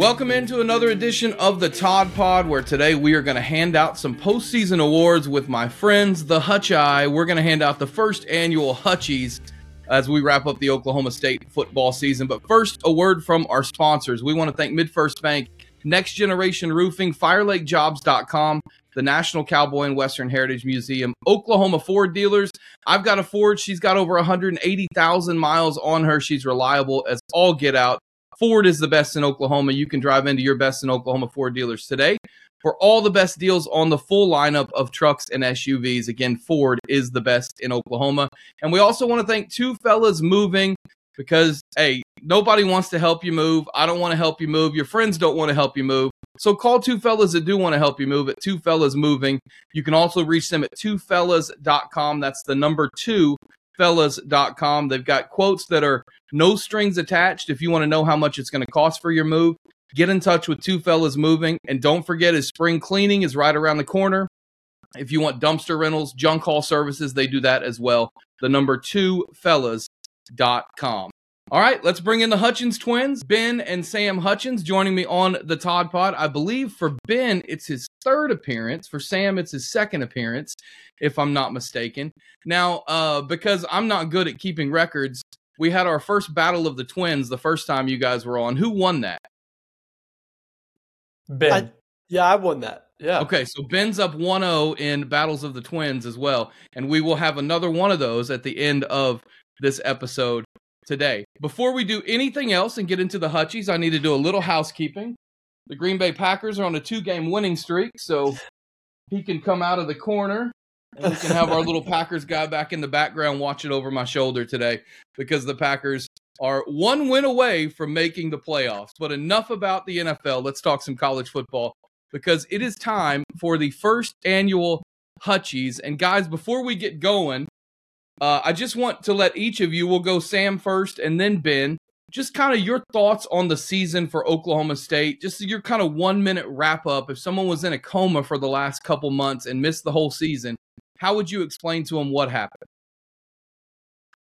Welcome into another edition of the Todd Pod, where today we are going to hand out some postseason awards with my friends, the Hutch. We're going to hand out the first annual Hutchies as we wrap up the Oklahoma State football season. But first, a word from our sponsors. We want to thank MidFirst Bank, Next Generation Roofing, FireLakeJobs.com, the National Cowboy and Western Heritage Museum, Oklahoma Ford dealers. I've got a Ford. She's got over 180,000 miles on her. She's reliable as all get out. Ford is the best in Oklahoma. You can drive into your best in Oklahoma Ford dealers today for all the best deals on the full lineup of trucks and SUVs. Again, Ford is the best in Oklahoma. And we also want to thank Two Fellas Moving because, hey, nobody wants to help you move. I don't want to help you move. Your friends don't want to help you move. So call two fellas that do want to help you move at two fellas moving. You can also reach them at twofellas.com. That's the number two fellas.com. They've got quotes that are no strings attached. If you want to know how much it's going to cost for your move, get in touch with Two Fellas Moving. And don't forget, his spring cleaning is right around the corner. If you want dumpster rentals, junk haul services, they do that as well. The number two fellas.com. All right, let's bring in the Hutchens twins, Ben and Sam Hutchens, joining me on the Todd Pod. I believe for Ben, it's his third appearance. For Sam, it's his second appearance, if I'm not mistaken. Now, uh, because I'm not good at keeping records, we had our first battle of the twins the first time you guys were on. Who won that? Ben. I, yeah, I won that. Yeah. Okay, so Ben's up 1 0 in Battles of the Twins as well. And we will have another one of those at the end of this episode today. Before we do anything else and get into the Hutchies, I need to do a little housekeeping. The Green Bay Packers are on a two game winning streak, so he can come out of the corner and we can have our little Packers guy back in the background watching over my shoulder today because the Packers are one win away from making the playoffs. But enough about the NFL. Let's talk some college football because it is time for the first annual Hutchies. And guys, before we get going, uh, I just want to let each of you, we'll go Sam first and then Ben, just kind of your thoughts on the season for Oklahoma State, just your kind of one minute wrap up. If someone was in a coma for the last couple months and missed the whole season, how would you explain to them what happened?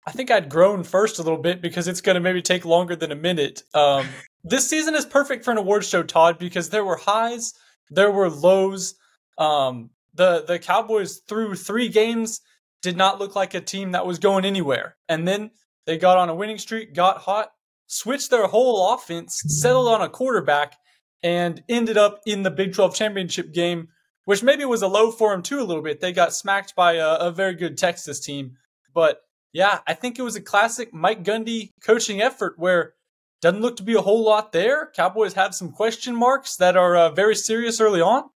I think I'd groan first a little bit because it's going to maybe take longer than a minute. Um, this season is perfect for an award show, Todd, because there were highs, there were lows. Um, the the Cowboys through three games did not look like a team that was going anywhere, and then they got on a winning streak, got hot, switched their whole offense, settled on a quarterback, and ended up in the Big 12 championship game, which maybe was a low for them too a little bit. They got smacked by a, a very good Texas team, but yeah, I think it was a classic Mike Gundy coaching effort where doesn't look to be a whole lot there. Cowboys have some question marks that are uh, very serious early on.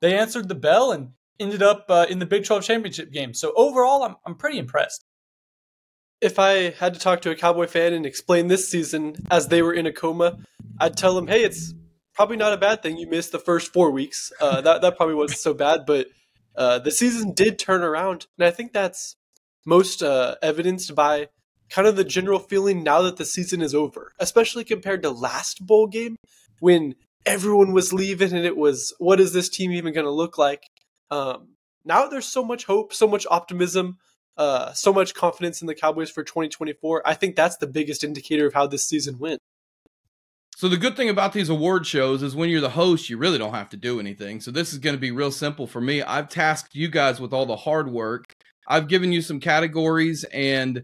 They answered the bell and ended up uh, in the Big 12 championship game. So overall, I'm I'm pretty impressed. If I had to talk to a Cowboy fan and explain this season as they were in a coma, I'd tell them, "Hey, it's probably not a bad thing you missed the first four weeks. Uh, that that probably wasn't so bad, but uh, the season did turn around, and I think that's most uh, evidenced by kind of the general feeling now that the season is over, especially compared to last bowl game when everyone was leaving and it was, what is this team even going to look like? Um, now there's so much hope, so much optimism, uh, so much confidence in the Cowboys for 2024. I think that's the biggest indicator of how this season went. So the good thing about these award shows is when you're the host, you really don't have to do anything. So this is going to be real simple for me. I've tasked you guys with all the hard work. I've given you some categories and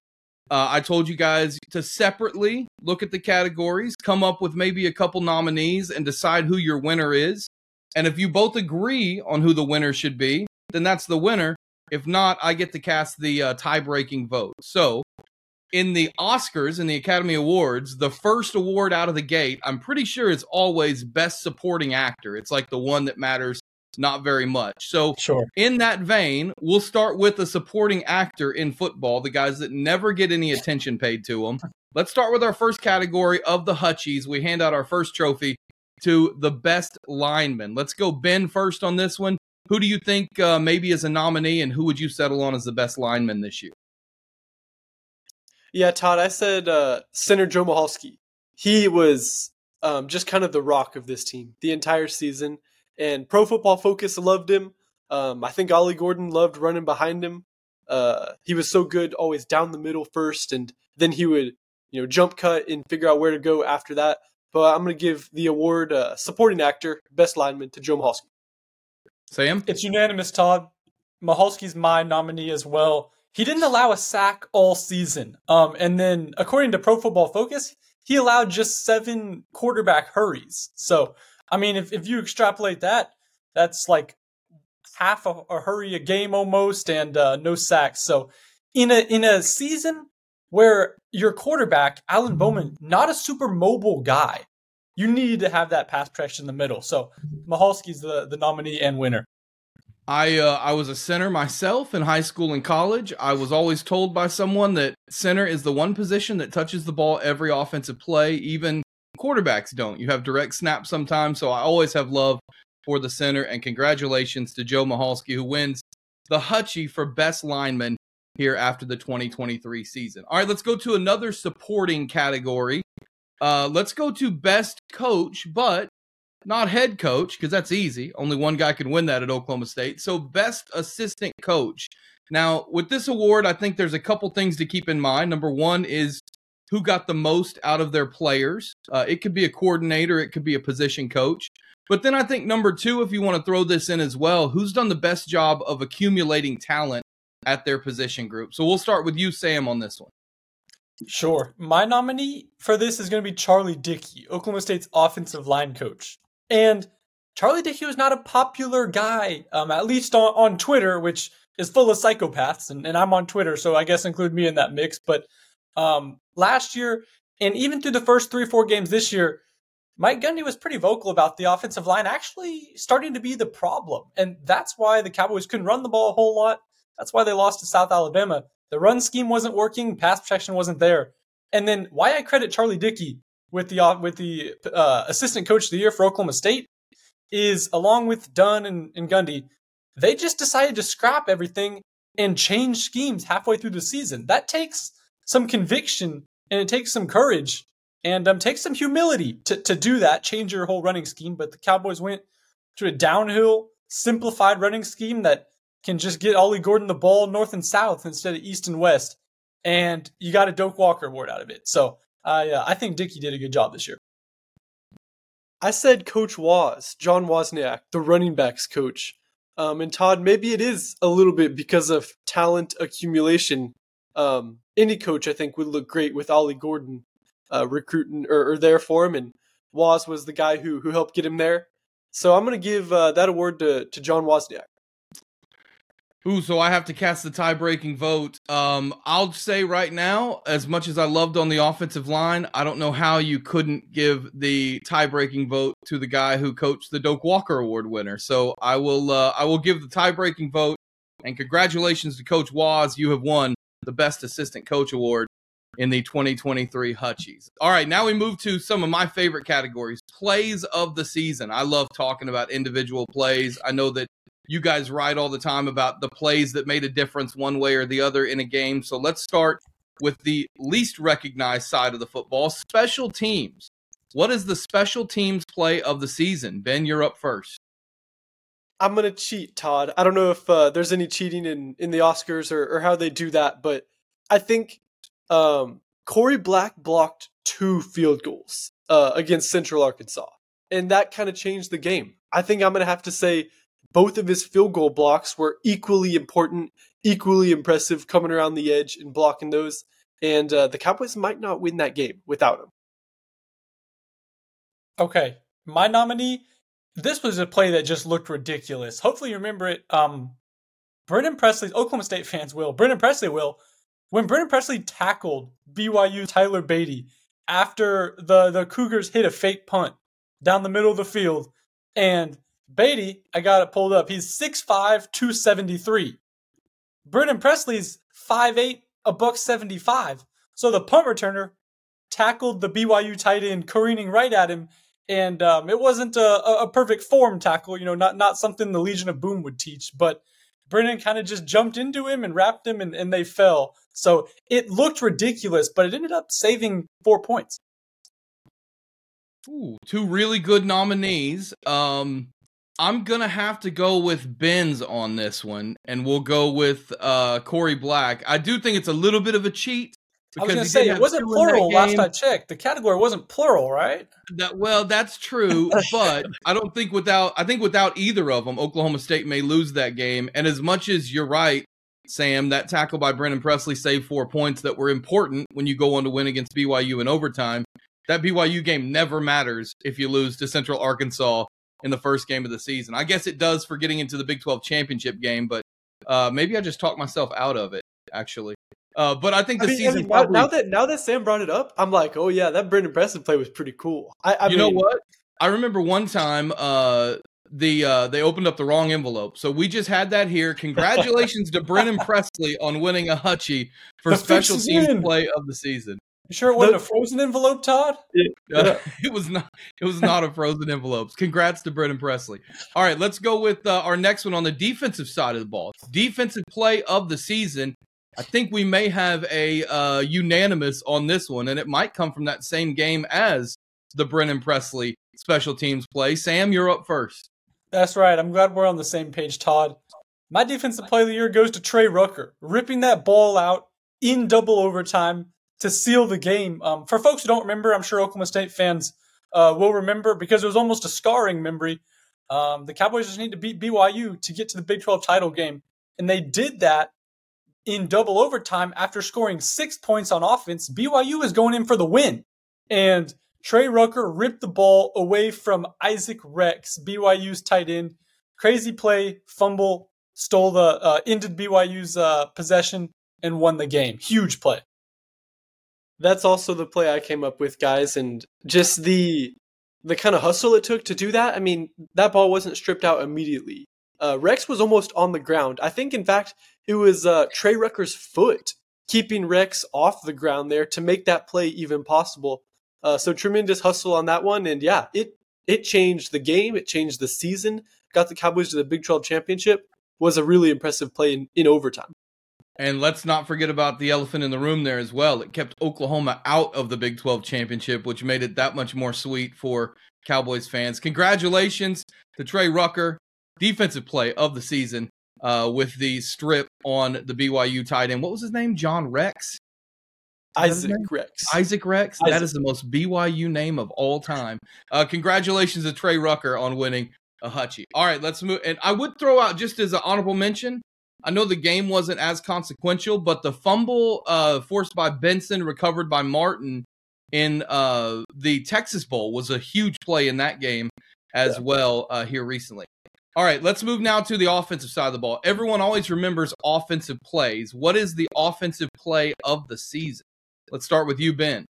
uh, I told you guys to separately look at the categories, come up with maybe a couple nominees and decide who your winner is. And if you both agree on who the winner should be, then that's the winner. If not, I get to cast the uh, tie breaking vote. So in the Oscars and the Academy Awards, the first award out of the gate, I'm pretty sure it's always Best Supporting Actor. It's like the one that matters not very much. So, Sure. in that vein, we'll start with the supporting actor in football, the guys that never get any attention paid to them. Let's start with our first category of the Hutchies. We hand out our first trophy to the best lineman. Let's go Ben first on this one. Who do you think uh, maybe is a nominee, and who would you settle on as the best lineman this year? Yeah, Todd, I said uh, center Joe Michalski. He was um, just kind of the rock of this team the entire season, and Pro Football Focus loved him. Um, I think Ollie Gordon loved running behind him. Uh, he was so good, always down the middle first, and then he would, you know, jump cut and figure out where to go after that. But I'm going to give the award uh, supporting actor, best lineman to Joe Michalski. Sam? It's unanimous, Todd. Michalski's my nominee as well. He didn't allow a sack all season. Um, and then according to Pro Football Focus, he allowed just seven quarterback hurries. So, I mean, if, if you extrapolate that, that's like half a, a hurry a game almost and uh, no sacks. So, in a in a season where your quarterback, Alan Bowman, not a super mobile guy, you need to have that pass protection in the middle. So, Michalski's the, the nominee and winner. I uh, I was a center myself in high school and college. I was always told by someone that center is the one position that touches the ball every offensive play. Even quarterbacks don't. You have direct snaps sometimes, so I always have love for the center. And congratulations to Joe Michalski, who wins the Hutchie for best lineman here after the 2023 season. All right, let's go to another supporting category. Uh, let's go to best coach, but not head coach because that's easy. Only one guy can win that at Oklahoma State. So best assistant coach. Now, with this award, I think there's a couple things to keep in mind. Number one is who got the most out of their players. Uh, it could be a coordinator, it could be a position coach. But then I think number two, if you want to throw this in as well, who's done the best job of accumulating talent at their position group? So we'll start with you, Sam, on this one. Sure. My nominee for this is going to be Charlie Dickey, Oklahoma State's offensive line coach. And Charlie Dickey was not a popular guy, um, at least on, on Twitter, which is full of psychopaths, and, and I'm on Twitter, so I guess include me in that mix. But um, last year, and even through the first three, four games this year, Mike Gundy was pretty vocal about the offensive line actually starting to be the problem. And that's why the Cowboys couldn't run the ball a whole lot. That's why they lost to South Alabama. The run scheme wasn't working, pass protection wasn't there. And then why I credit Charlie Dickey with the with the uh, assistant coach of the year for Oklahoma State is along with Dunn and, and Gundy, they just decided to scrap everything and change schemes halfway through the season. That takes some conviction and it takes some courage and um, takes some humility to, to do that, change your whole running scheme. But the Cowboys went to a downhill, simplified running scheme that can just get Ollie Gordon the ball north and south instead of east and west. And you got a Doak Walker award out of it. So I uh, I think Dickey did a good job this year. I said Coach Waz, John Wozniak, the running backs coach. Um, and Todd, maybe it is a little bit because of talent accumulation. Um, any coach, I think, would look great with Ollie Gordon uh, recruiting or, or, there for him, and Waz was the guy who who helped get him there. So I'm going to give uh, that award to to John Wozniak. Ooh, so I have to cast the tie-breaking vote. Um, I'll say right now, as much as I loved on the offensive line, I don't know how you couldn't give the tie-breaking vote to the guy who coached the Doak Walker Award winner. So I will, uh, I will give the tie-breaking vote. And congratulations to Coach Waz, you have won the Best Assistant Coach Award in the 2023 Hutchies. All right, now we move to some of my favorite categories plays of the season. I love talking about individual plays. I know that you guys write all the time about the plays that made a difference one way or the other in a game. So let's start with the least recognized side of the football special teams. What is the special teams play of the season? Ben, you're up first. I'm going to cheat, Todd. I don't know if uh, there's any cheating in, in the Oscars or, or how they do that, but I think um, Korie Black blocked two field goals uh, against Central Arkansas, and that kind of changed the game. I think I'm going to have to say both of his field goal blocks were equally important, equally impressive, coming around the edge and blocking those. And uh, the Cowboys might not win that game without him. Okay, my nominee. This was a play that just looked ridiculous. Hopefully, you remember it. Um, Brennan Presley, Oklahoma State fans will. Brennan Presley will. When Brennan Presley tackled BYU Tyler Batty after the the Cougars hit a fake punt down the middle of the field, and Batty, I got it pulled up. He's 6'5, 273. Brennan Presley's 5'8, a buck 75. So the punt returner tackled the BYU tight end careening right at him. And um, it wasn't a, a, perfect form tackle, you know, not, not something the Legion of Boom would teach, but Brennan kind of just jumped into him and wrapped him and, and they fell. So it looked ridiculous, but it ended up saving four points. Ooh, two really good nominees. Um, I'm gonna have to go with Ben's on this one, and we'll go with uh, Korie Black. I do think it's a little bit of a cheat I was to say it wasn't two in that plural last. I checked. The category wasn't plural, right? That well, that's true, but I don't think without I think without either of them, Oklahoma State may lose that game. And as much as you're right, Sam, that tackle by Brennan Presley saved four points that were important when you go on to win against BYU in overtime. That BYU game never matters if you lose to Central Arkansas in the first game of the season. I guess it does for getting into the Big 12 championship game, but uh, maybe I just talked myself out of it. Actually, uh, but I think I the mean, I season mean, now, probably. now that now that Sam brought it up, I'm like, oh yeah, that Brennan Presley play was pretty cool. I, I you mean, know what? I remember one time uh the uh they opened up the wrong envelope. So we just had that here. Congratulations to Brennan Presley on winning a Hutchie for The special is teams in. play of the season. You sure it wasn't a frozen envelope, Todd? Uh, it was not it was not a frozen envelopes. Congrats to Brennan Presley. All right, let's go with uh, our next one on the defensive side of the ball. Defensive play of the season. I think we may have a uh, unanimous on this one, and it might come from that same game as the Brennan Presley special teams play. Sam, you're up first. That's right. I'm glad we're on the same page, Todd. My defensive play of the year goes to Trey Rucker, ripping that ball out in double overtime to seal the game. Um, for folks who don't remember, I'm sure Oklahoma State fans uh, will remember because it was almost a scarring memory. Um, the Cowboys just need to beat BYU to get to the Big 12 title game. And they did that in double overtime after scoring six points on offense. BYU is going in for the win. And Trey Rucker ripped the ball away from Isaac Rex, BYU's tight end. Crazy play, fumble, stole the, uh, ended BYU's uh, possession and won the game. Huge play. That's also the play I came up with, guys, and just the the kind of hustle it took to do that. I mean, that ball wasn't stripped out immediately. Uh, Rex was almost on the ground. I think, in fact, it was uh, Trey Rucker's foot keeping Rex off the ground there to make that play even possible. Uh, so tremendous hustle on that one, and yeah, it it changed the game. It changed the season. Got the Cowboys to the Big 12 championship. Was a really impressive play in, in overtime. And let's not forget about the elephant in the room there as well. It kept Oklahoma out of the Big 12 championship, which made it that much more sweet for Cowboys fans. Congratulations to Trey Rucker, defensive play of the season, uh, with the strip on the BYU tight end. What was his name? John Rex? Isaac name? Rex. Isaac Rex? That Isaac. is the most BYU name of all time. Uh, congratulations to Trey Rucker on winning a Hutchie. All right, let's move. And I would throw out just as an honorable mention. I know the game wasn't as consequential, but the fumble uh, forced by Benson, recovered by Martin in uh, the Texas Bowl, was a huge play in that game as Yeah. well uh, here recently. All right, let's move now to the offensive side of the ball. Everyone always remembers offensive plays. What is the offensive play of the season? Let's start with you, Ben.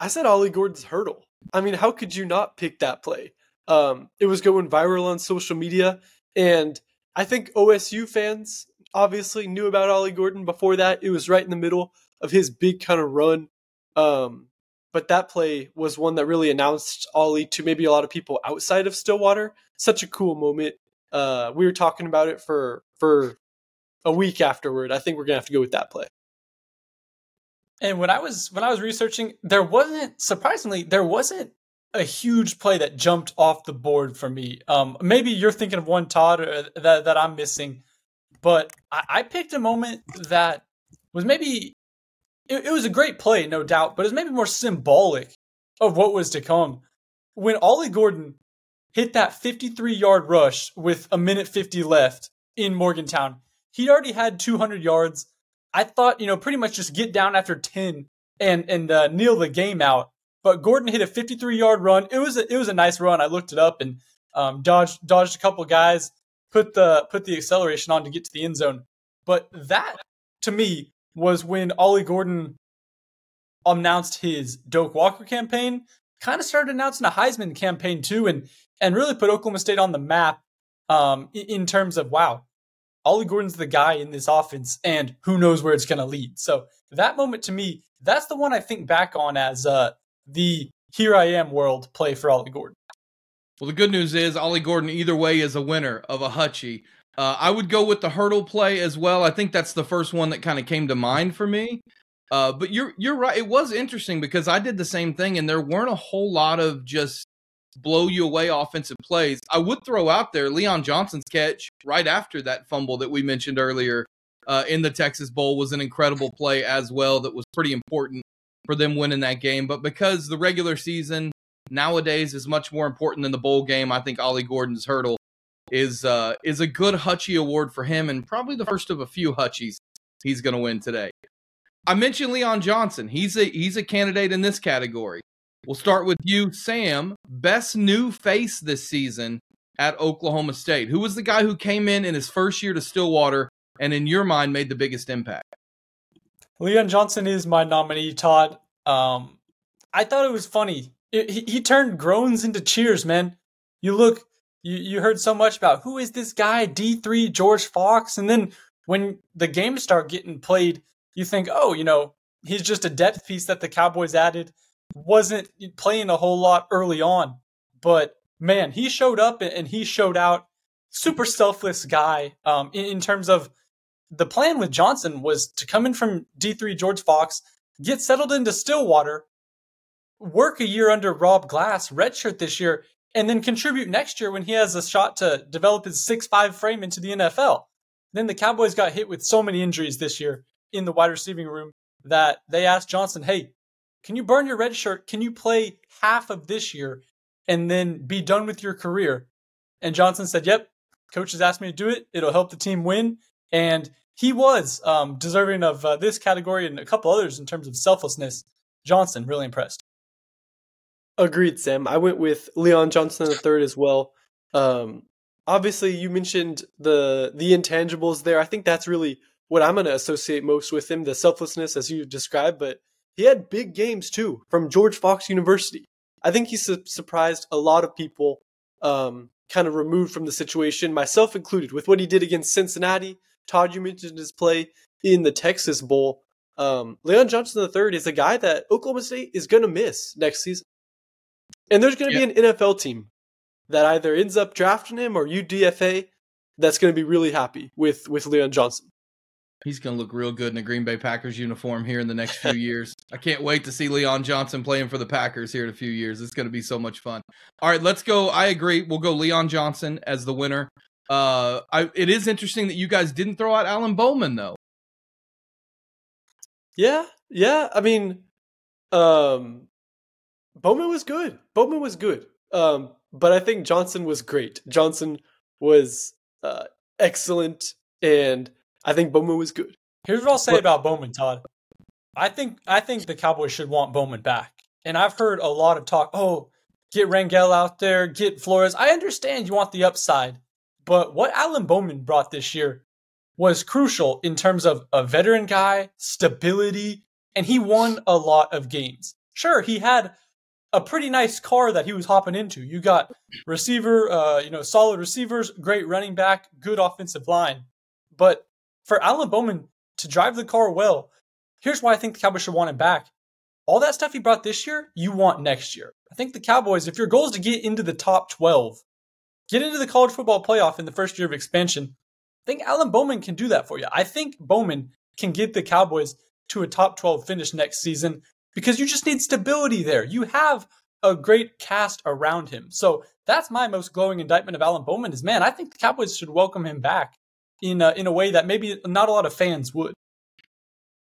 I said Ollie Gordon's hurdle. I mean, how could you not pick that play? Um, it was going viral on social media, and I think OSU fans obviously knew about Ollie Gordon before that. It was right in the middle of his big kind of run. Um, but that play was one that really announced Ollie to maybe a lot of people outside of Stillwater. Such a cool moment. Uh, we were talking about it for for a week afterward. I think we're gonna have to go with that play. And when I was when I was researching, there wasn't surprisingly there wasn't a huge play that jumped off the board for me. Um, maybe you're thinking of one, Todd, or that that I'm missing, but I, I picked a moment that was maybe it, it was a great play, no doubt, but it was maybe more symbolic of what was to come. When Ollie Gordon hit that 53 yard rush with a minute 50 left in Morgantown, he'd already had 200 yards. I thought, you know, pretty much just get down after 10 and and uh, kneel the game out. But Gordon hit a 53 yard run. It was a, it was a nice run. I looked it up and um, dodged dodged a couple guys, put the put the acceleration on to get to the end zone. But that to me was when Ollie Gordon announced his Doak Walker campaign. Kind of started announcing a Heisman campaign too, and and really put Oklahoma State on the map um, in, terms of wow, Ollie Gordon's the guy in this offense, and who knows where it's going to lead. So that moment to me, that's the one I think back on as uh, the here I am world play for Ollie Gordon. Well, the good news is Ollie Gordon either way is a winner of a Hutchie. Uh, I would go with the hurdle play as well. I think that's the first one that kind of came to mind for me. Uh, but you're you're right. It was interesting because I did the same thing, and there weren't a whole lot of just blow you away offensive plays. I would throw out there Leon Johnson's catch right after that fumble that we mentioned earlier uh, in the Texas Bowl was an incredible play as well. That was pretty important for them winning that game. But because the regular season nowadays is much more important than the bowl game, I think Ollie Gordon's hurdle is uh, is a good Hutchie award for him, and probably the first of a few Hutchies he's going to win today. I mentioned Leon Johnson. He's a he's a candidate in this category. We'll start with you, Sam. Best new face this season at Oklahoma State. Who was the guy who came in in his first year to Stillwater and in your mind made the biggest impact? Leon Johnson is my nominee, Todd. Um, I thought it was funny. It, he, he turned groans into cheers, man. You look, you, you heard so much about who is this guy, D3 George Fox, and then when the games start getting played, you think, oh, you know, he's just a depth piece that the Cowboys added. Wasn't playing a whole lot early on, but man, he showed up and he showed out. Super selfless guy um, in, in terms of the plan with Johnson was to come in from D3 George Fox, get settled into Stillwater, work a year under Rob Glass, redshirt this year, and then contribute next year when he has a shot to develop his six-five frame into the NFL. Then the Cowboys got hit with so many injuries this year in the wide receiving room that they asked Johnson, hey, can you burn your red shirt? Can you play half of this year and then be done with your career? And Johnson said, yep, coach has asked me to do it. It'll help the team win. And he was um, deserving of uh, this category and a couple others in terms of selflessness. Johnson, really impressed. Agreed, Sam. I went with Leon Johnson the third as well. Um, obviously, you mentioned the the intangibles there. I think that's really what I'm going to associate most with him, the selflessness as you described. But he had big games too from George Fox University. I think he su- surprised a lot of people, um, kind of removed from the situation, myself included, with what he did against Cincinnati. Todd, you mentioned his play in the Texas Bowl. Um, Leon Johnson III is a guy that Oklahoma State is going to miss next season. And there's going to yep. be an NFL team that either ends up drafting him or UDFA that's going to be really happy with, with Leon Johnson. He's going to look real good in a Green Bay Packers uniform here in the next few years. I can't wait to see Leon Johnson playing for the Packers here in a few years. It's going to be so much fun. All right, let's go. I agree. We'll go Leon Johnson as the winner. Uh, I, it is interesting that you guys didn't throw out Alan Bowman though. Yeah, yeah. I mean, um, Bowman was good. Bowman was good. Um, but I think Johnson was great. Johnson was uh, excellent, and I think Bowman was good. Here's what I'll say but, about Bowman, Todd. I think I think the Cowboys should want Bowman back. And I've heard a lot of talk. Oh, get Rangel out there, get Flores. I understand you want the upside, but what Alan Bowman brought this year was crucial in terms of a veteran guy, stability, and he won a lot of games. Sure, he had a pretty nice car that he was hopping into. You got receiver, uh, you know, solid receivers, great running back, good offensive line. But for Alan Bowman to drive the car well, here's why I think the Cowboys should want him back. All that stuff he brought this year, you want next year. I think the Cowboys, if your goal is to get into the top 12, get into the college football playoff in the first year of expansion, I think Alan Bowman can do that for you. I think Bowman can get the Cowboys to a top 12 finish next season because you just need stability there. You have a great cast around him. So that's my most glowing indictment of Alan Bowman is man, I think the Cowboys should welcome him back in a, in a way that maybe not a lot of fans would.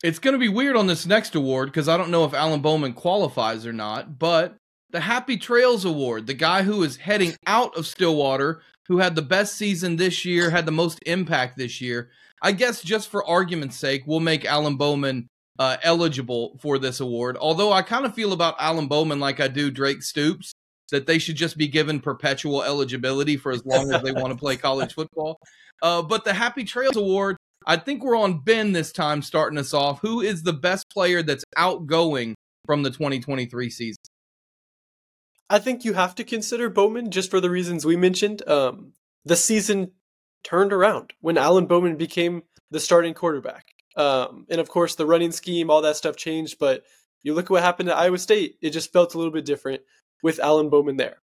It's going to be weird on this next award because I don't know if Alan Bowman qualifies or not, but the Happy Trails Award, the guy who is heading out of Stillwater, who had the best season this year, had the most impact this year. I guess just for argument's sake, we'll make Alan Bowman uh, eligible for this award. Although I kind of feel about Alan Bowman like I do Drake Stoops, that they should just be given perpetual eligibility for as long as they want to play college football. Uh, but the Happy Trails Award, I think we're on Ben this time, starting us off. Who is the best player that's outgoing from the 2023 season? I think you have to consider Bowman just for the reasons we mentioned. Um, the season turned around when Alan Bowman became the starting quarterback. Um, and of course, the running scheme, all that stuff changed. But you look at what happened at Iowa State, it just felt a little bit different with Alan Bowman there.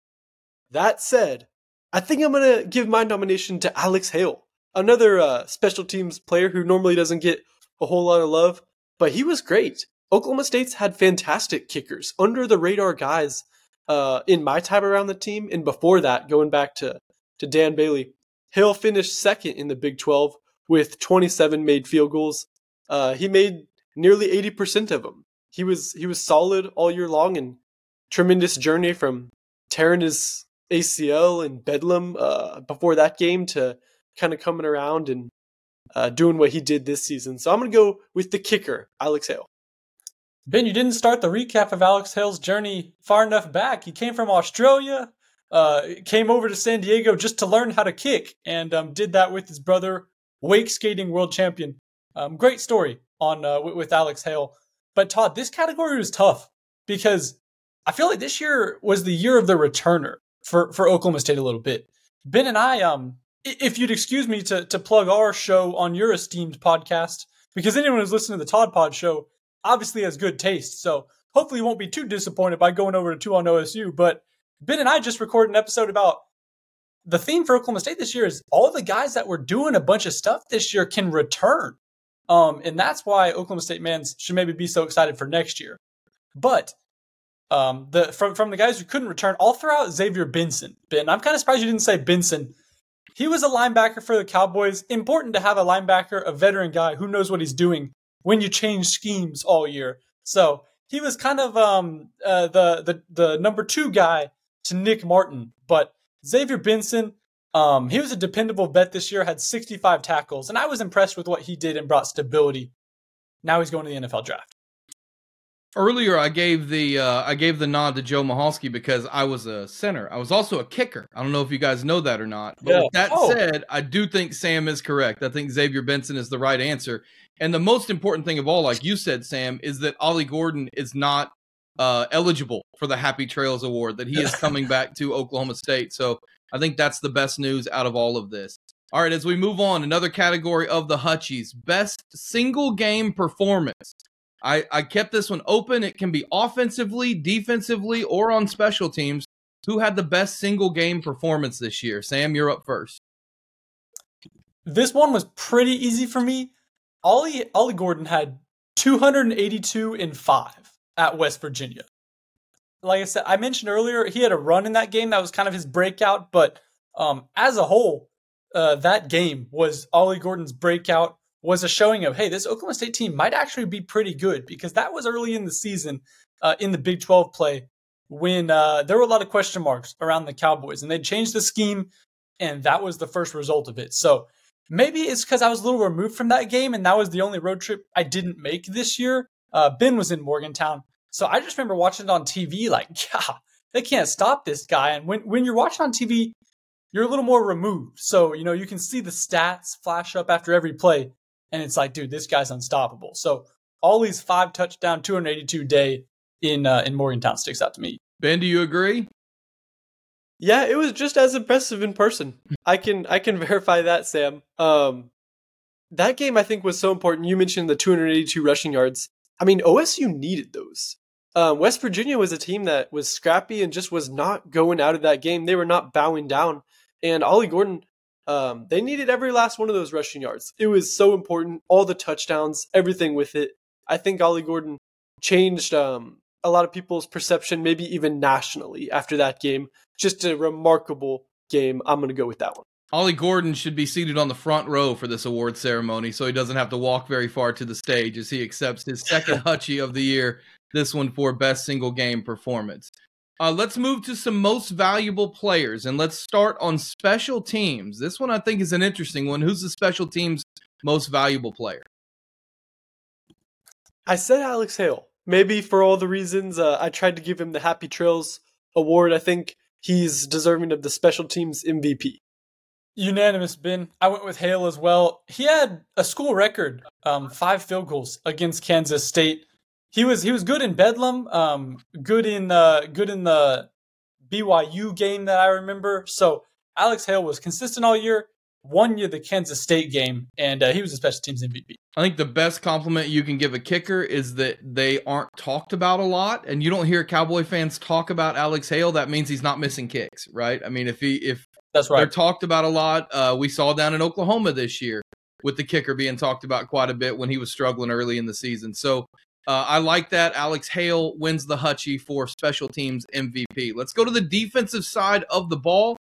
That said, I think I'm going to give my nomination to Alex Hale another uh, special teams player who normally doesn't get a whole lot of love, but he was great. Oklahoma State's had fantastic kickers, under the radar guys uh, in my time around the team, and before that, going back to to Dan Bailey, Hale finished second in the Big 12 with 27 made field goals. Uh, he made nearly 80% of them. He was he was solid all year long and tremendous journey from tearing his ACL in Bedlam uh, before that game to kind of coming around and uh, doing what he did this season. So I'm going to go with the kicker, Alex Hale. Ben, you didn't start the recap of Alex Hale's journey far enough back. He came from Australia, uh, came over to San Diego just to learn how to kick, and um, did that with his brother, wake skating world champion. Um, great story on uh, with Alex Hale. But Todd, this category was tough because I feel like this year was the year of the returner for for Oklahoma State a little bit. Ben and I, um, if you'd excuse me to to plug our show on your esteemed podcast, because anyone who's listening to the Todd Pod show obviously has good taste. So hopefully you won't be too disappointed by going over to two on OSU. But Ben and I just recorded an episode about the theme for Oklahoma State this year is all the guys that were doing a bunch of stuff this year can return. Um, and that's why Oklahoma State fans should maybe be so excited for next year. But um, the from from the guys who couldn't return, all throughout Xavier Benson. Ben, I'm kind of surprised you didn't say Benson. He was a linebacker for the Cowboys. Important to have a linebacker, a veteran guy who knows what he's doing when you change schemes all year. So he was kind of um, uh, the the the number two guy to Nick Martin, but Xavier Benson um, he was a dependable bet this year, had 65 tackles, and I was impressed with what he did and brought stability. Now he's going to the NFL draft. Earlier, I gave the uh, I gave the nod to Joe Michalski because I was a center. I was also a kicker. I don't know if you guys know that or not. But yeah. with that oh. said, I do think Sam is correct. I think Xavier Benson is the right answer. And the most important thing of all, like you said, Sam, is that Ollie Gordon is not uh, eligible for the Happy Trails Award. That he is coming back to Oklahoma State. So I think that's the best news out of all of this. All right, as we move on, another category of the Hutchies best single game performance. I, I kept this one open. It can be offensively, defensively, or on special teams. Who had the best single game performance this year? Sam, you're up first. This one was pretty easy for me. Ollie Ollie Gordon had 282 in five at West Virginia like I said, I mentioned earlier, he had a run in that game that was kind of his breakout. But um, as a whole, uh, that game was Ollie Gordon's breakout. Was a showing of hey, this Oklahoma State team might actually be pretty good because that was early in the season uh, in the Big 12 play when uh, there were a lot of question marks around the Cowboys and they changed the scheme, and that was the first result of it. So maybe it's because I was a little removed from that game and that was the only road trip I didn't make this year. Uh, ben was in Morgantown, so I just remember watching it on TV, like, yeah, they can't stop this guy. And when, when you're watching on TV, you're a little more removed. So, you know, you can see the stats flash up after every play. And it's like, dude, this guy's unstoppable. So Ollie's five touchdown, 282 day in uh, in Morgantown sticks out to me. Ben, do you agree? Yeah, it was just as impressive in person. I can I can verify that, Sam. Um, that game I think was so important. You mentioned the 282 rushing yards. I mean, OSU needed those. Um, West Virginia was a team that was scrappy and just was not going out of that game. They were not bowing down. And Ollie Gordon, um, they needed every last one of those rushing yards. It was so important. All the touchdowns, everything with it. I think Ollie Gordon changed um, a lot of people's perception, maybe even nationally, after that game. Just a remarkable game. I'm going to go with that one. Ollie Gordon should be seated on the front row for this award ceremony so he doesn't have to walk very far to the stage as he accepts his second Hutchie of the year this one for best single game performance. Uh, let's move to some most valuable players and let's start on special teams. This one I think is an interesting one. Who's the special teams most valuable player? I said Alex Hale. Maybe for all the reasons uh, I tried to give him the Happy Trails award. I think he's deserving of the special teams MVP. Unanimous, Ben. I went with Hale as well. He had a school record, um, five field goals against Kansas State he was he was good in Bedlam, um, good in uh, good in the BYU game that I remember. So Alex Hale was consistent all year. Won you the Kansas State game, and uh, he was a special teams MVP. I think the best compliment you can give a kicker is that they aren't talked about a lot, and you don't hear Cowboy fans talk about Alex Hale. That means he's not missing kicks, right? I mean, if he if that's right, they're talked about a lot. Uh, we saw down in Oklahoma this year with the kicker being talked about quite a bit when he was struggling early in the season. So uh, I like that. Alex Hale wins the Hutchie for special teams MVP. Let's go to the defensive side of the ball.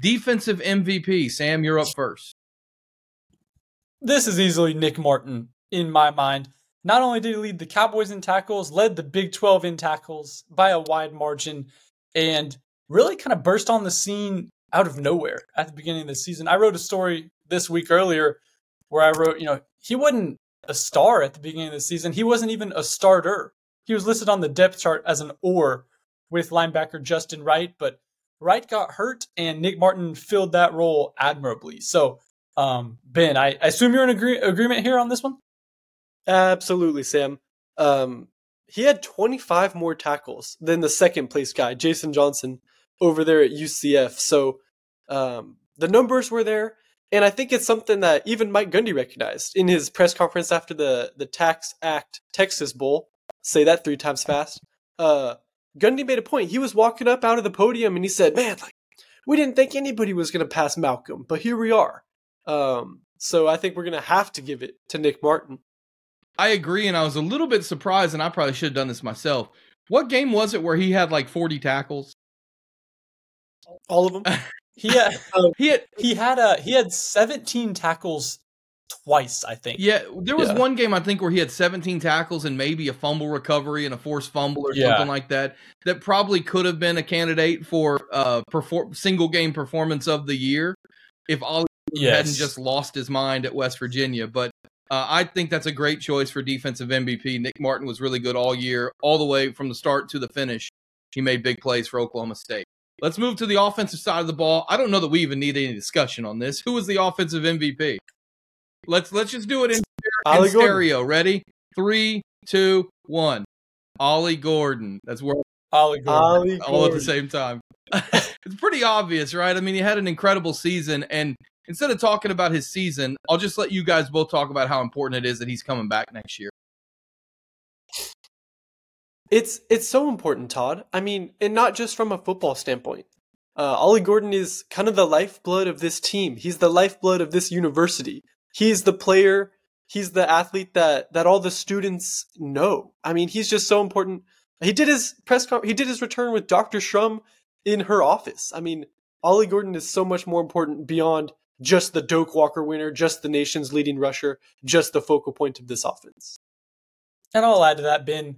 Defensive MVP. Sam, you're up first. this is easily Nick Martin in my mind. Not only did he lead the Cowboys in tackles, led the Big 12 in tackles by a wide margin, and really kind of burst on the scene out of nowhere at the beginning of the season. I wrote a story this week earlier where I wrote, you know, he wasn't a star at the beginning of the season. He wasn't even a starter. He was listed on the depth chart as an or with linebacker Justin Wright, but Wright got hurt and Nick Martin filled that role admirably. So, um, Ben, I, I assume you're in agree- agreement here on this one? Absolutely, Sam. Um, he had 25 more tackles than the second place guy, Jason Johnson, over there at UCF. So um, the numbers were there. And I think it's something that even Mike Gundy recognized in his press conference after the, the Tax Act Texas Bowl. Say that three times fast. Uh, Gundy made a point. He was walking up out of the podium and he said, Man, like, we didn't think anybody was going to pass Malcolm, but here we are. Um, so I think we're going to have to give it to Nick Martin. I agree, and I was a little bit surprised, and I probably should have done this myself. What game was it where he had like 40 tackles? All of them. he had um, he had he had a he had 17 tackles twice, I think. Yeah, there was Yeah. one game I think where he had 17 tackles and maybe a fumble recovery and a forced fumble or Yeah. something like that. That probably could have been a candidate for uh perform single game performance of the year if Ollie hadn't just lost his mind at West Virginia. But uh, I think that's a great choice for defensive MVP. Nick Martin was really good all year, all the way from the start to the finish. He made big plays for Oklahoma State. Let's move to the offensive side of the ball. I don't know that we even need any discussion on this. Who was the offensive MVP? Let's let's just do it in, in stereo. Ready? Three, two, one. Ollie Gordon. That's where Ollie Gordon. Ollie all at the same time. it's pretty obvious, right? I mean, he had an incredible season, and instead of talking about his season, I'll just let you guys both talk about how important it is that he's coming back next year. It's it's so important, Todd. I mean, and not just from a football standpoint. Uh, Ollie Gordon is kind of the lifeblood of this team. He's the lifeblood of this university. He's the player. He's the athlete that that all the students know. I mean, he's just so important. He did his press he did his return with Dr. Shrum in her office. I mean, Ollie Gordon is so much more important beyond just the Doak Walker winner, just the nation's leading rusher, just the focal point of this offense. And I'll add to that, Ben.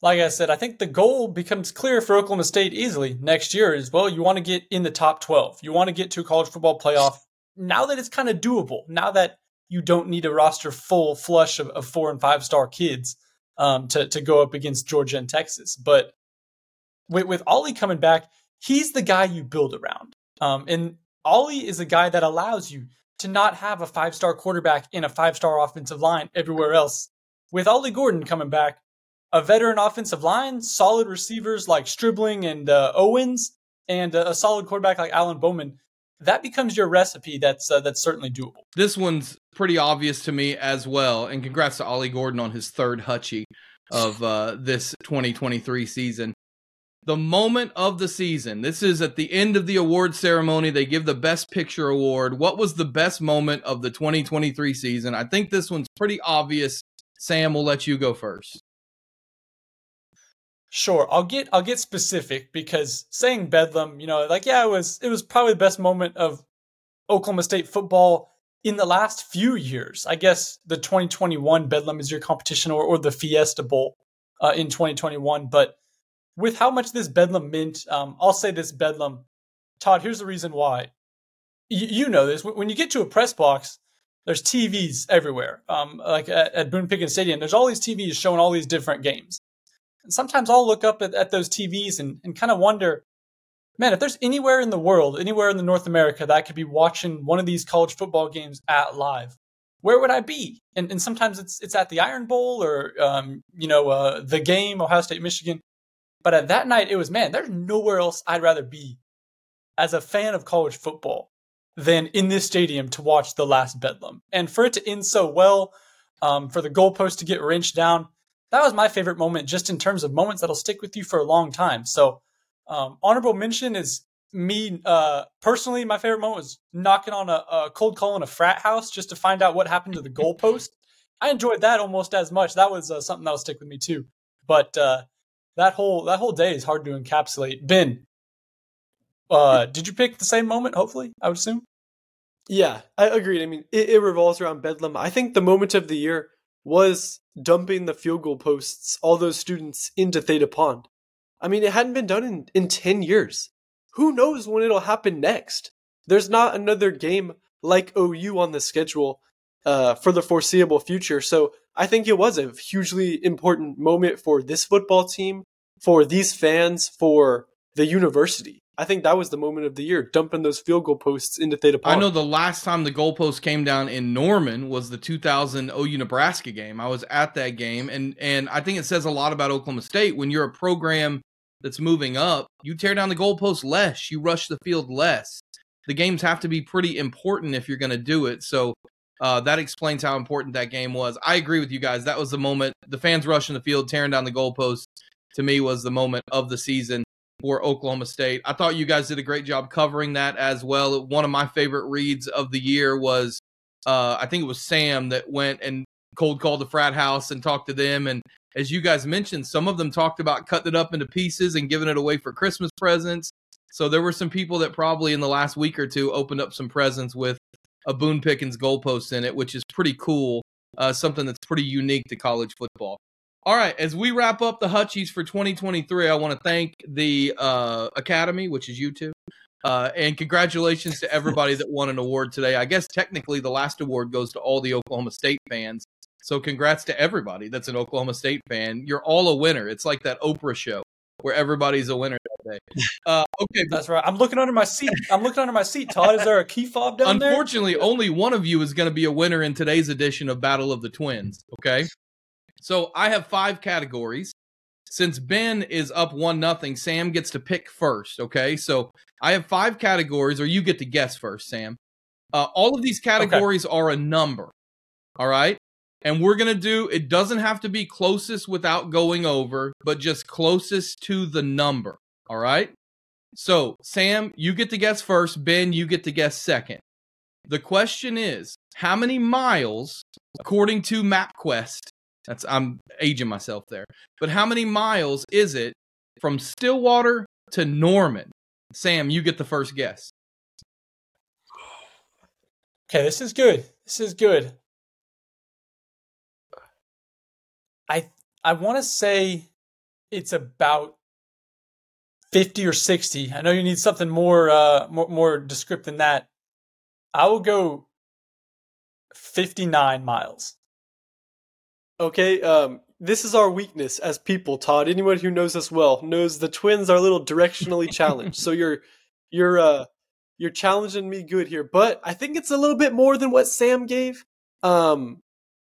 Like I said, I think the goal becomes clear for Oklahoma State easily next year as well. You want to get in the top 12. You want to get to a college football playoff. Now that it's kind of doable, now that you don't need a roster full flush of, of four and five star kids um, to, to go up against Georgia and Texas. But with, with Ollie coming back, he's the guy you build around. Um, and Ollie is a guy that allows you to not have a five star quarterback in a five star offensive line everywhere else. With Ollie Gordon coming back, a veteran offensive line, solid receivers like Stribling and uh, Owens, and a, a solid quarterback like Alan Bowman, that becomes your recipe. That's uh, that's certainly doable. This one's pretty obvious to me as well. And congrats to Ollie Gordon on his third Hutchie of uh, this 2023 season. The moment of the season. This is at the end of the award ceremony. They give the Best Picture award. What was the best moment of the 2023 season? I think this one's pretty obvious. Sam, we'll let you go first. Sure, I'll get I'll get specific because saying Bedlam, you know, like yeah, it was it was probably the best moment of Oklahoma State football in the last few years. I guess the 2021 Bedlam is your competition, or or the Fiesta Bowl uh, in 2021. But with how much this Bedlam meant, um, I'll say this Bedlam. Todd, here's the reason why. You, you know this. When you get to a press box, there's TVs everywhere. Um, like at, at Boone Pickens Stadium, there's all these TVs showing all these different games. And sometimes I'll look up at, at those TVs and, and kind of wonder, man, if there's anywhere in the world, anywhere in the North America that I could be watching one of these college football games at live, where would I be? And, and sometimes it's it's at the Iron Bowl or um, you know uh, the game, Ohio State, Michigan. But at that night, it was man, there's nowhere else I'd rather be as a fan of college football than in this stadium to watch the last Bedlam. And for it to end so well, um, for the goalpost to get wrenched down, that was my favorite moment just in terms of moments that'll stick with you for a long time. So, um, honorable mention is me uh, personally. My favorite moment was knocking on a, a cold call in a frat house just to find out what happened to the goalpost. I enjoyed that almost as much. That was uh, something that'll stick with me too. But uh, that whole that whole day is hard to encapsulate. Ben, uh, did you pick the same moment? Hopefully, I would assume. Yeah, I agreed. I mean, it, it revolves around Bedlam. I think the moment of the year was dumping the field goal posts, all those students into Theta Pond. I mean, it hadn't been done in, in 10 years. Who knows when it'll happen next? There's not another game like OU on the schedule uh, for the foreseeable future. So I think it was a hugely important moment for this football team, for these fans, for the university. I think that was the moment of the year, dumping those field goal posts into Theta. I know the last time the goalpost came down in Norman was the 2000 OU Nebraska game. I was at that game, and and I think it says a lot about Oklahoma State when you're a program that's moving up. You tear down the goalpost less, you rush the field less. The games have to be pretty important if you're going to do it. So uh, that explains how important that game was. I agree with you guys. That was the moment the fans rushing the field, tearing down the goalpost. To me, was the moment of the season for Oklahoma State. I thought you guys did a great job covering that as well. One of my favorite reads of the year was, uh, I think it was Sam that went and cold called the frat house and talked to them. And as you guys mentioned, some of them talked about cutting it up into pieces and giving it away for Christmas presents. So there were some people that probably in the last week or two opened up some presents with a Boone Pickens goalpost in it, which is pretty cool. Uh, something that's pretty unique to college football. All right, as we wrap up the Hutchies for 2023, I want to thank the uh, Academy, which is you two, uh, and congratulations to everybody that won an award today. I guess technically the last award goes to all the Oklahoma State fans. So congrats to everybody that's an Oklahoma State fan. You're all a winner. It's like that Oprah show where everybody's a winner that day. Uh, okay, That's right. I'm looking under my seat. I'm looking under my seat. Todd, is there a key fob down there? Unfortunately, only one of you is going to be a winner in today's edition of Battle of the Twins. Okay. So I have five categories. Since Ben is up one nothing, Sam gets to pick first. Okay. So I have five categories, or you get to guess first, Sam. Uh, all of these categories are a number. All right. And we're going to do, it doesn't have to be closest without going over, but just closest to the number. All right. So, Sam, you get to guess first. Ben, you get to guess second. The question is how many miles, according to MapQuest, that's I'm aging myself there, but how many miles is it from Stillwater to Norman? Sam, you get the first guess. Okay, this is good. This is good. I I want to say it's about 50 or 60. I know you need something more uh more more descriptive than that. I will go 59 miles. Okay, um, this is our weakness as people, Todd. Anyone who knows us well knows the twins are a little directionally challenged. So you're you're uh you're challenging me good here, but I think it's a little bit more than what Sam gave. Um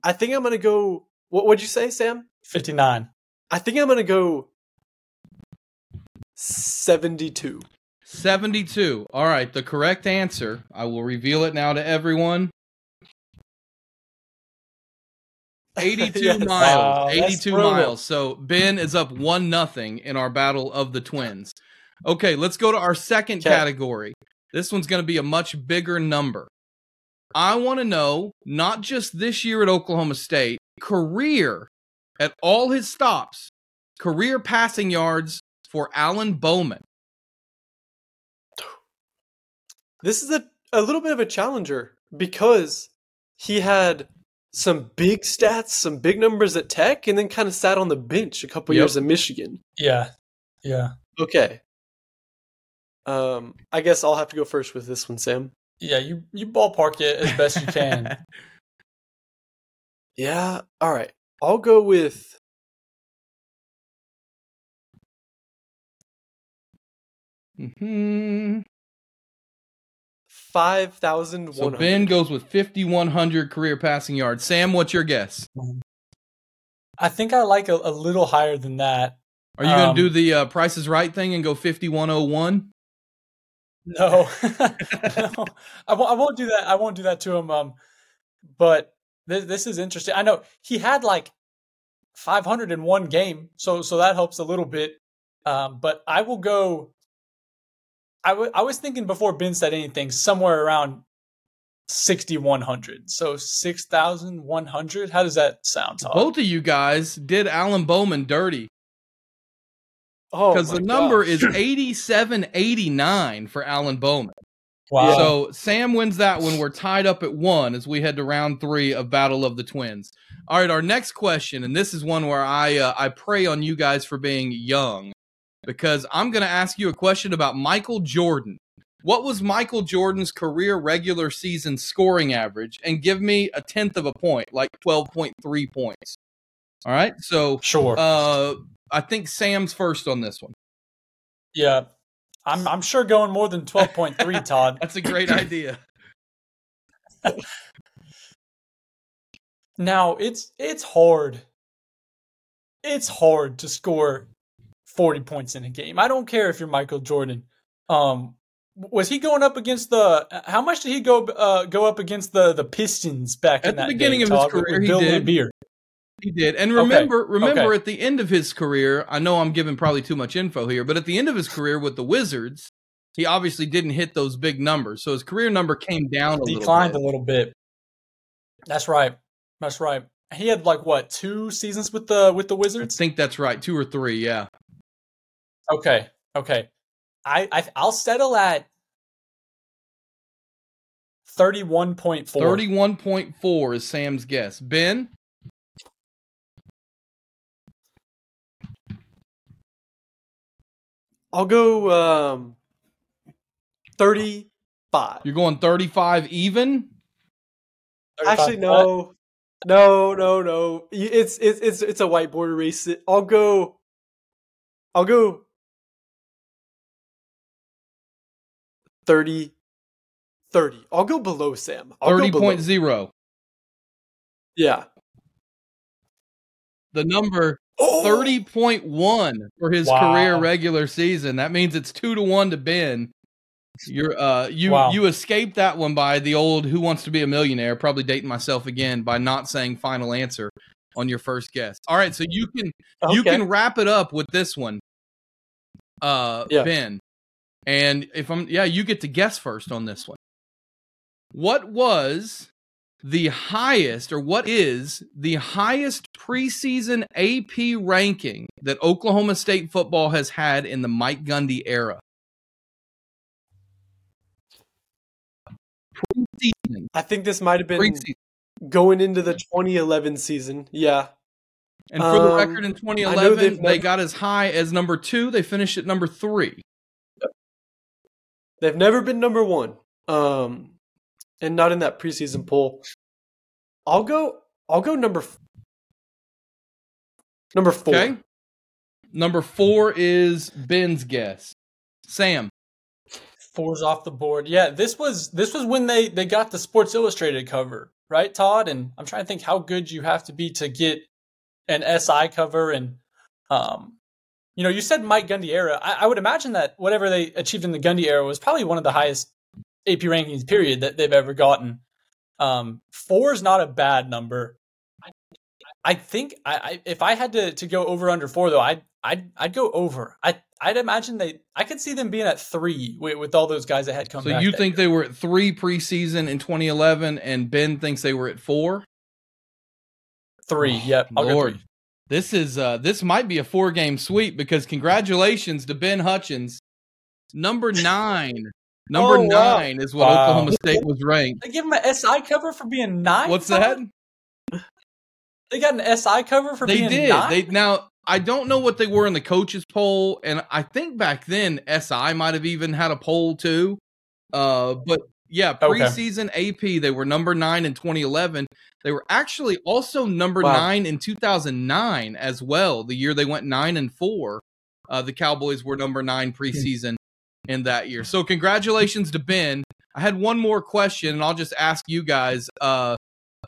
I think I'm gonna go what would you say, Sam? 59. I think I'm gonna go seventy-two. 72. All right, the correct answer, I will reveal it now to everyone. 82 Yes. miles. Wow, 82 miles. So Ben is up 1 nothing in our battle of the twins. Okay, let's go to our second Okay. category. This one's going to be a much bigger number. I want to know not just this year at Oklahoma State, career at all his stops, career passing yards for Alan Bowman. This is a, a little bit of a challenger because he had some big stats, some big numbers at Tech, and then kind of sat on the bench a couple Yep. years in Michigan. Yeah. Yeah. Okay. Um, I guess I'll have to go first with this one, Sam. Yeah, you you ballpark it as best you can. Yeah. All right. I'll go with hmm five thousand So Ben goes with 5,100 career passing yards. Sam, what's your guess? I think I like a, a little higher than that. Are you going Um, to do the uh, Price is Right thing and go 5,101? No, no I, won't, won't do that. I won't do that to him. Um, but this this is interesting. I know he had like 500 in one game, so so that helps a little bit. Um, but I will go. I was thinking before Ben said anything, somewhere around 6,100. So 6,100. How does that sound, Todd? Both of you guys did Alan Bowman dirty Oh, because the number gosh. is 8789 for Alan Bowman. Wow. So Sam wins that one. We're tied up at one as we head to round three of Battle of the Twins. All right, our next question, and this is one where I uh, I pray on you guys for being young, because I'm going to ask you a question about Michael Jordan. What was Michael Jordan's career regular season scoring average? And give me a tenth of a point, like twelve point three points. All right, so sure. uh, I think Sam's first on this one. yeah. I'm I'm sure going more than 12.3, Todd. That's a great idea. Now, it's it's hard. It's hard to score 40 points in a game. I don't care if you're Michael Jordan. Um was he going up against the how much did he go uh, go up against the the Pistons back At in the that beginning day, of his Todd, with- career, with Bill did. He did. And remember, remember okay. at the end of his career, I know I'm giving probably too much info here, but at the end of his career with the Wizards, he obviously didn't hit those big numbers. So his career number came down a declined a little little bit. That's right. That's right. He had like what two seasons with the with the Wizards? I think that's right. Two or three, yeah. Okay, okay. I, I I'll settle at thirty one point four. 31.4 is Sam's guess. Ben? I'll go um, 35. You're going 35 even? Actually, no. No, no, no. It's it's it's it's a whiteboard race. I'll go I'll go 30 30. I'll go below Sam. I'll 30.0. Yeah. The number Oh! 30.1 for his Wow. career regular season. That means it's 2 to 1 to Ben. You're uh you Wow. you escaped that one by the old who wants to be a millionaire, probably dating myself again by not saying final answer on your first guess. All right, so you can you can wrap it up with this one. Uh Yeah. Ben. And if I'm yeah, you get to guess first on this one. What was the highest or what is the highest preseason AP ranking that Oklahoma State football has had in the Mike Gundy era? Preseason. I think this might have been Preseason. going into the 2011 season. Yeah. And for the Um, record, in 2011, they've they got as high as number two. They finished at number three. They've never been number 1. Um and not in that preseason poll. I'll go I'll go number f- number 4. Okay. Number four is Ben's guess. Sam. Four's off the board. Yeah, this was this was when they they got the Sports Illustrated cover, right, Todd? And I'm trying to think how good you have to be to get an SI cover. And um, you know, you said Mike Gundy era. I, I would imagine that whatever they achieved in the Gundy era was probably one of the highest AP rankings period that they've ever gotten. Um, four is not a bad number. I, think I, I if I had to to go over under four though, I'd I'd I'd go over. I I'd imagine they I could see them being at three with, with all those guys that had come So you think year. they were at three preseason in 2011, and Ben thinks they were at four? three? Oh, yep, I'll go Lord. three. This is uh this might be a four game sweep because congratulations to Ben Hutchens. Number nine. Number Oh, wow. nine is what Wow. Oklahoma State was ranked. They give him an SI cover for being nine. What's that? They got an SI cover for They being did. nine. They did. They now I don't know what they were in the coaches poll, and I think back then SI might have even had a poll too. Uh, but yeah, Okay. preseason AP they were number nine in 2011. They were actually also number Wow. nine in 2009 as well. The year they went nine and four, uh, the Cowboys were number nine preseason in that year. So congratulations to Ben. I had one more question, and I'll just ask you guys. Uh,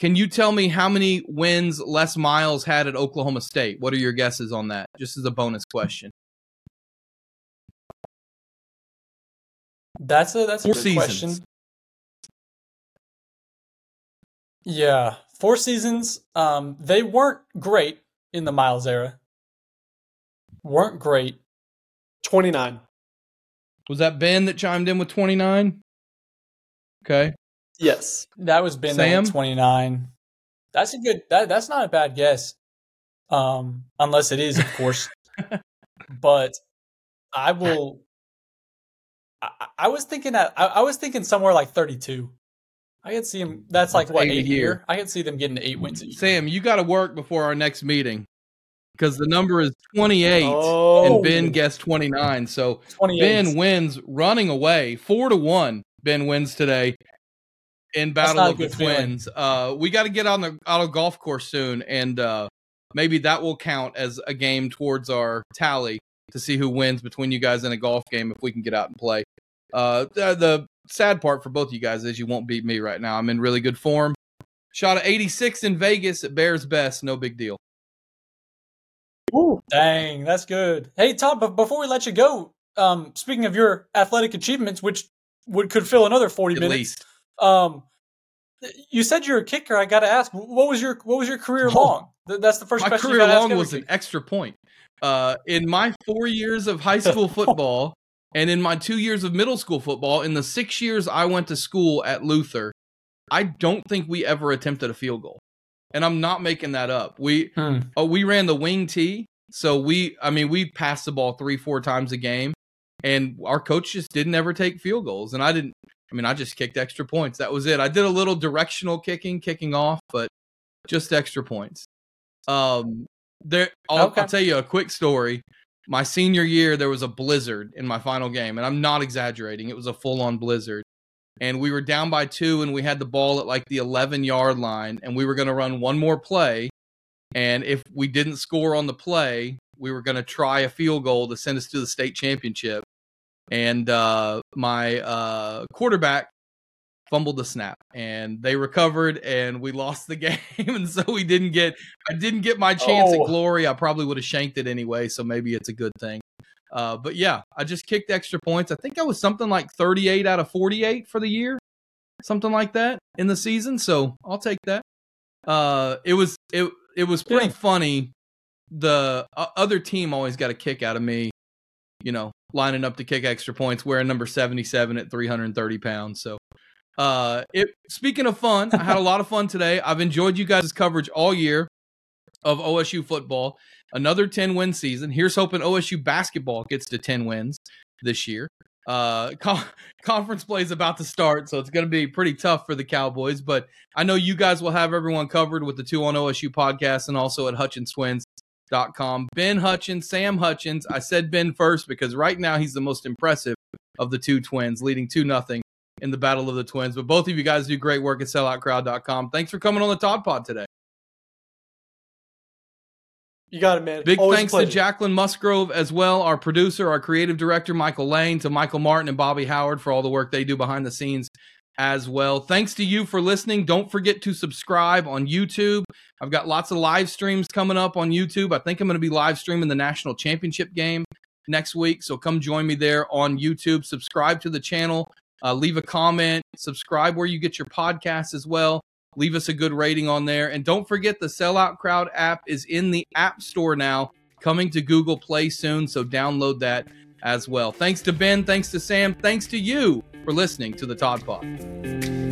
can you tell me how many wins Les Miles had at Oklahoma State? What are your guesses on that? Just as a bonus question. That's a that's a good seasons. question. Yeah, four seasons. Um, they weren't great in the Miles era. Weren't great. 29. Was that Ben that chimed in with 29? Okay. Yes. That was Ben. Sam? twenty nine. That's a good. That that's not a bad guess. Um, unless it is, of course. but I will. I, I was thinking that I, I was thinking somewhere like 32. I could see him. That's like That's what eight a eight year. year. I could see them getting eight wins a year. Sam, you got to work before our next meeting because the number is 28 Oh, and Ben guessed 29. So 28. Ben wins running away four to one. Ben wins today in Battle not a of the. Twins. Uh, we got to get on the out of golf course soon, and uh, maybe that will count as a game towards our tally to see who wins between you guys in a golf game if we can get out and play. Uh, the, the sad part for both of you guys is you won't beat me right now. I'm in really good form. Shot at 86 in Vegas at Bears Best. No big deal. Ooh, Dang, that's good. Hey Todd, but before we let you go, um, speaking of your athletic achievements, which would could fill another 40 At minutes. least. Um, you said you're a kicker. I got to ask, what was your what was your career Oh. long? Th- That's the first my question. you career long every was an extra point. Uh, in my four years of high school football and in my two years of middle school football, in the six years I went to school at Luther, I don't think we ever attempted a field goal. And I'm not making that up. We Hmm. oh, we ran the wing tee, so we I mean we passed the ball three four times a game, and our coach just didn't ever take field goals, and I didn't. I mean I just kicked extra points. That was it. I did a little directional kicking, kicking off, but just extra points. Um, there. I'll, Okay. I'll tell you a quick story. My senior year, there was a blizzard in my final game, and I'm not exaggerating. It was a full on blizzard. And we were down by two, and we had the ball at like the 11 yard line, and we were going to run one more play. And if we didn't score on the play, we were going to try a field goal to send us to the state championship. And uh, my uh, quarterback fumbled the snap, and they recovered, and we lost the game. and so we didn't get, I didn't get my chance Oh. at glory. I probably would have shanked it anyway, so maybe it's a good thing. Uh, but yeah, I just kicked extra points. I think I was something like 38 out of 48 for the year, something like that in the season. So I'll take that. Uh, it was it it was pretty Yeah. funny. The uh, other team always got a kick out of me, you know, lining up to kick extra points, wearing number 77 at 330 pounds. So, uh, it speaking of fun, I had a lot of fun today. I've enjoyed you guys' coverage all year of OSU football. Another 10 win season. Here's hoping OSU basketball gets to 10 wins this year. Uh, con- conference play is about to start, so it's going to be pretty tough for the Cowboys. But I know you guys will have everyone covered with the two on OSU podcast and also at HutchensTwins.com. Ben Hutchens, Sam Hutchens. I said Ben first because right now he's the most impressive of the two twins, leading 2 nothing in the Battle of the Twins. But both of you guys do great work at selloutcrowd.com. Thanks for coming on the Todd Pod today. You got it, man. Big Always thanks to. Jacquelyn Musgrove as well, our producer, our creative director, Michael Lane, to Michael Martin and Bobby Howard for all the work they do behind the scenes as well. Thanks to you for listening. Don't forget to subscribe on YouTube. I've got lots of live streams coming up on YouTube. I think I'm going to be live streaming the national championship game next week. So come join me there on YouTube. Subscribe to the channel. Uh, leave a comment. Subscribe where you get your podcasts as well. Leave us a good rating on there. And don't forget the Sellout Crowd app is in the App Store now, coming to Google Play soon. So download that as well. Thanks to Ben. Thanks to Sam. Thanks to you for listening to the Todd Pod.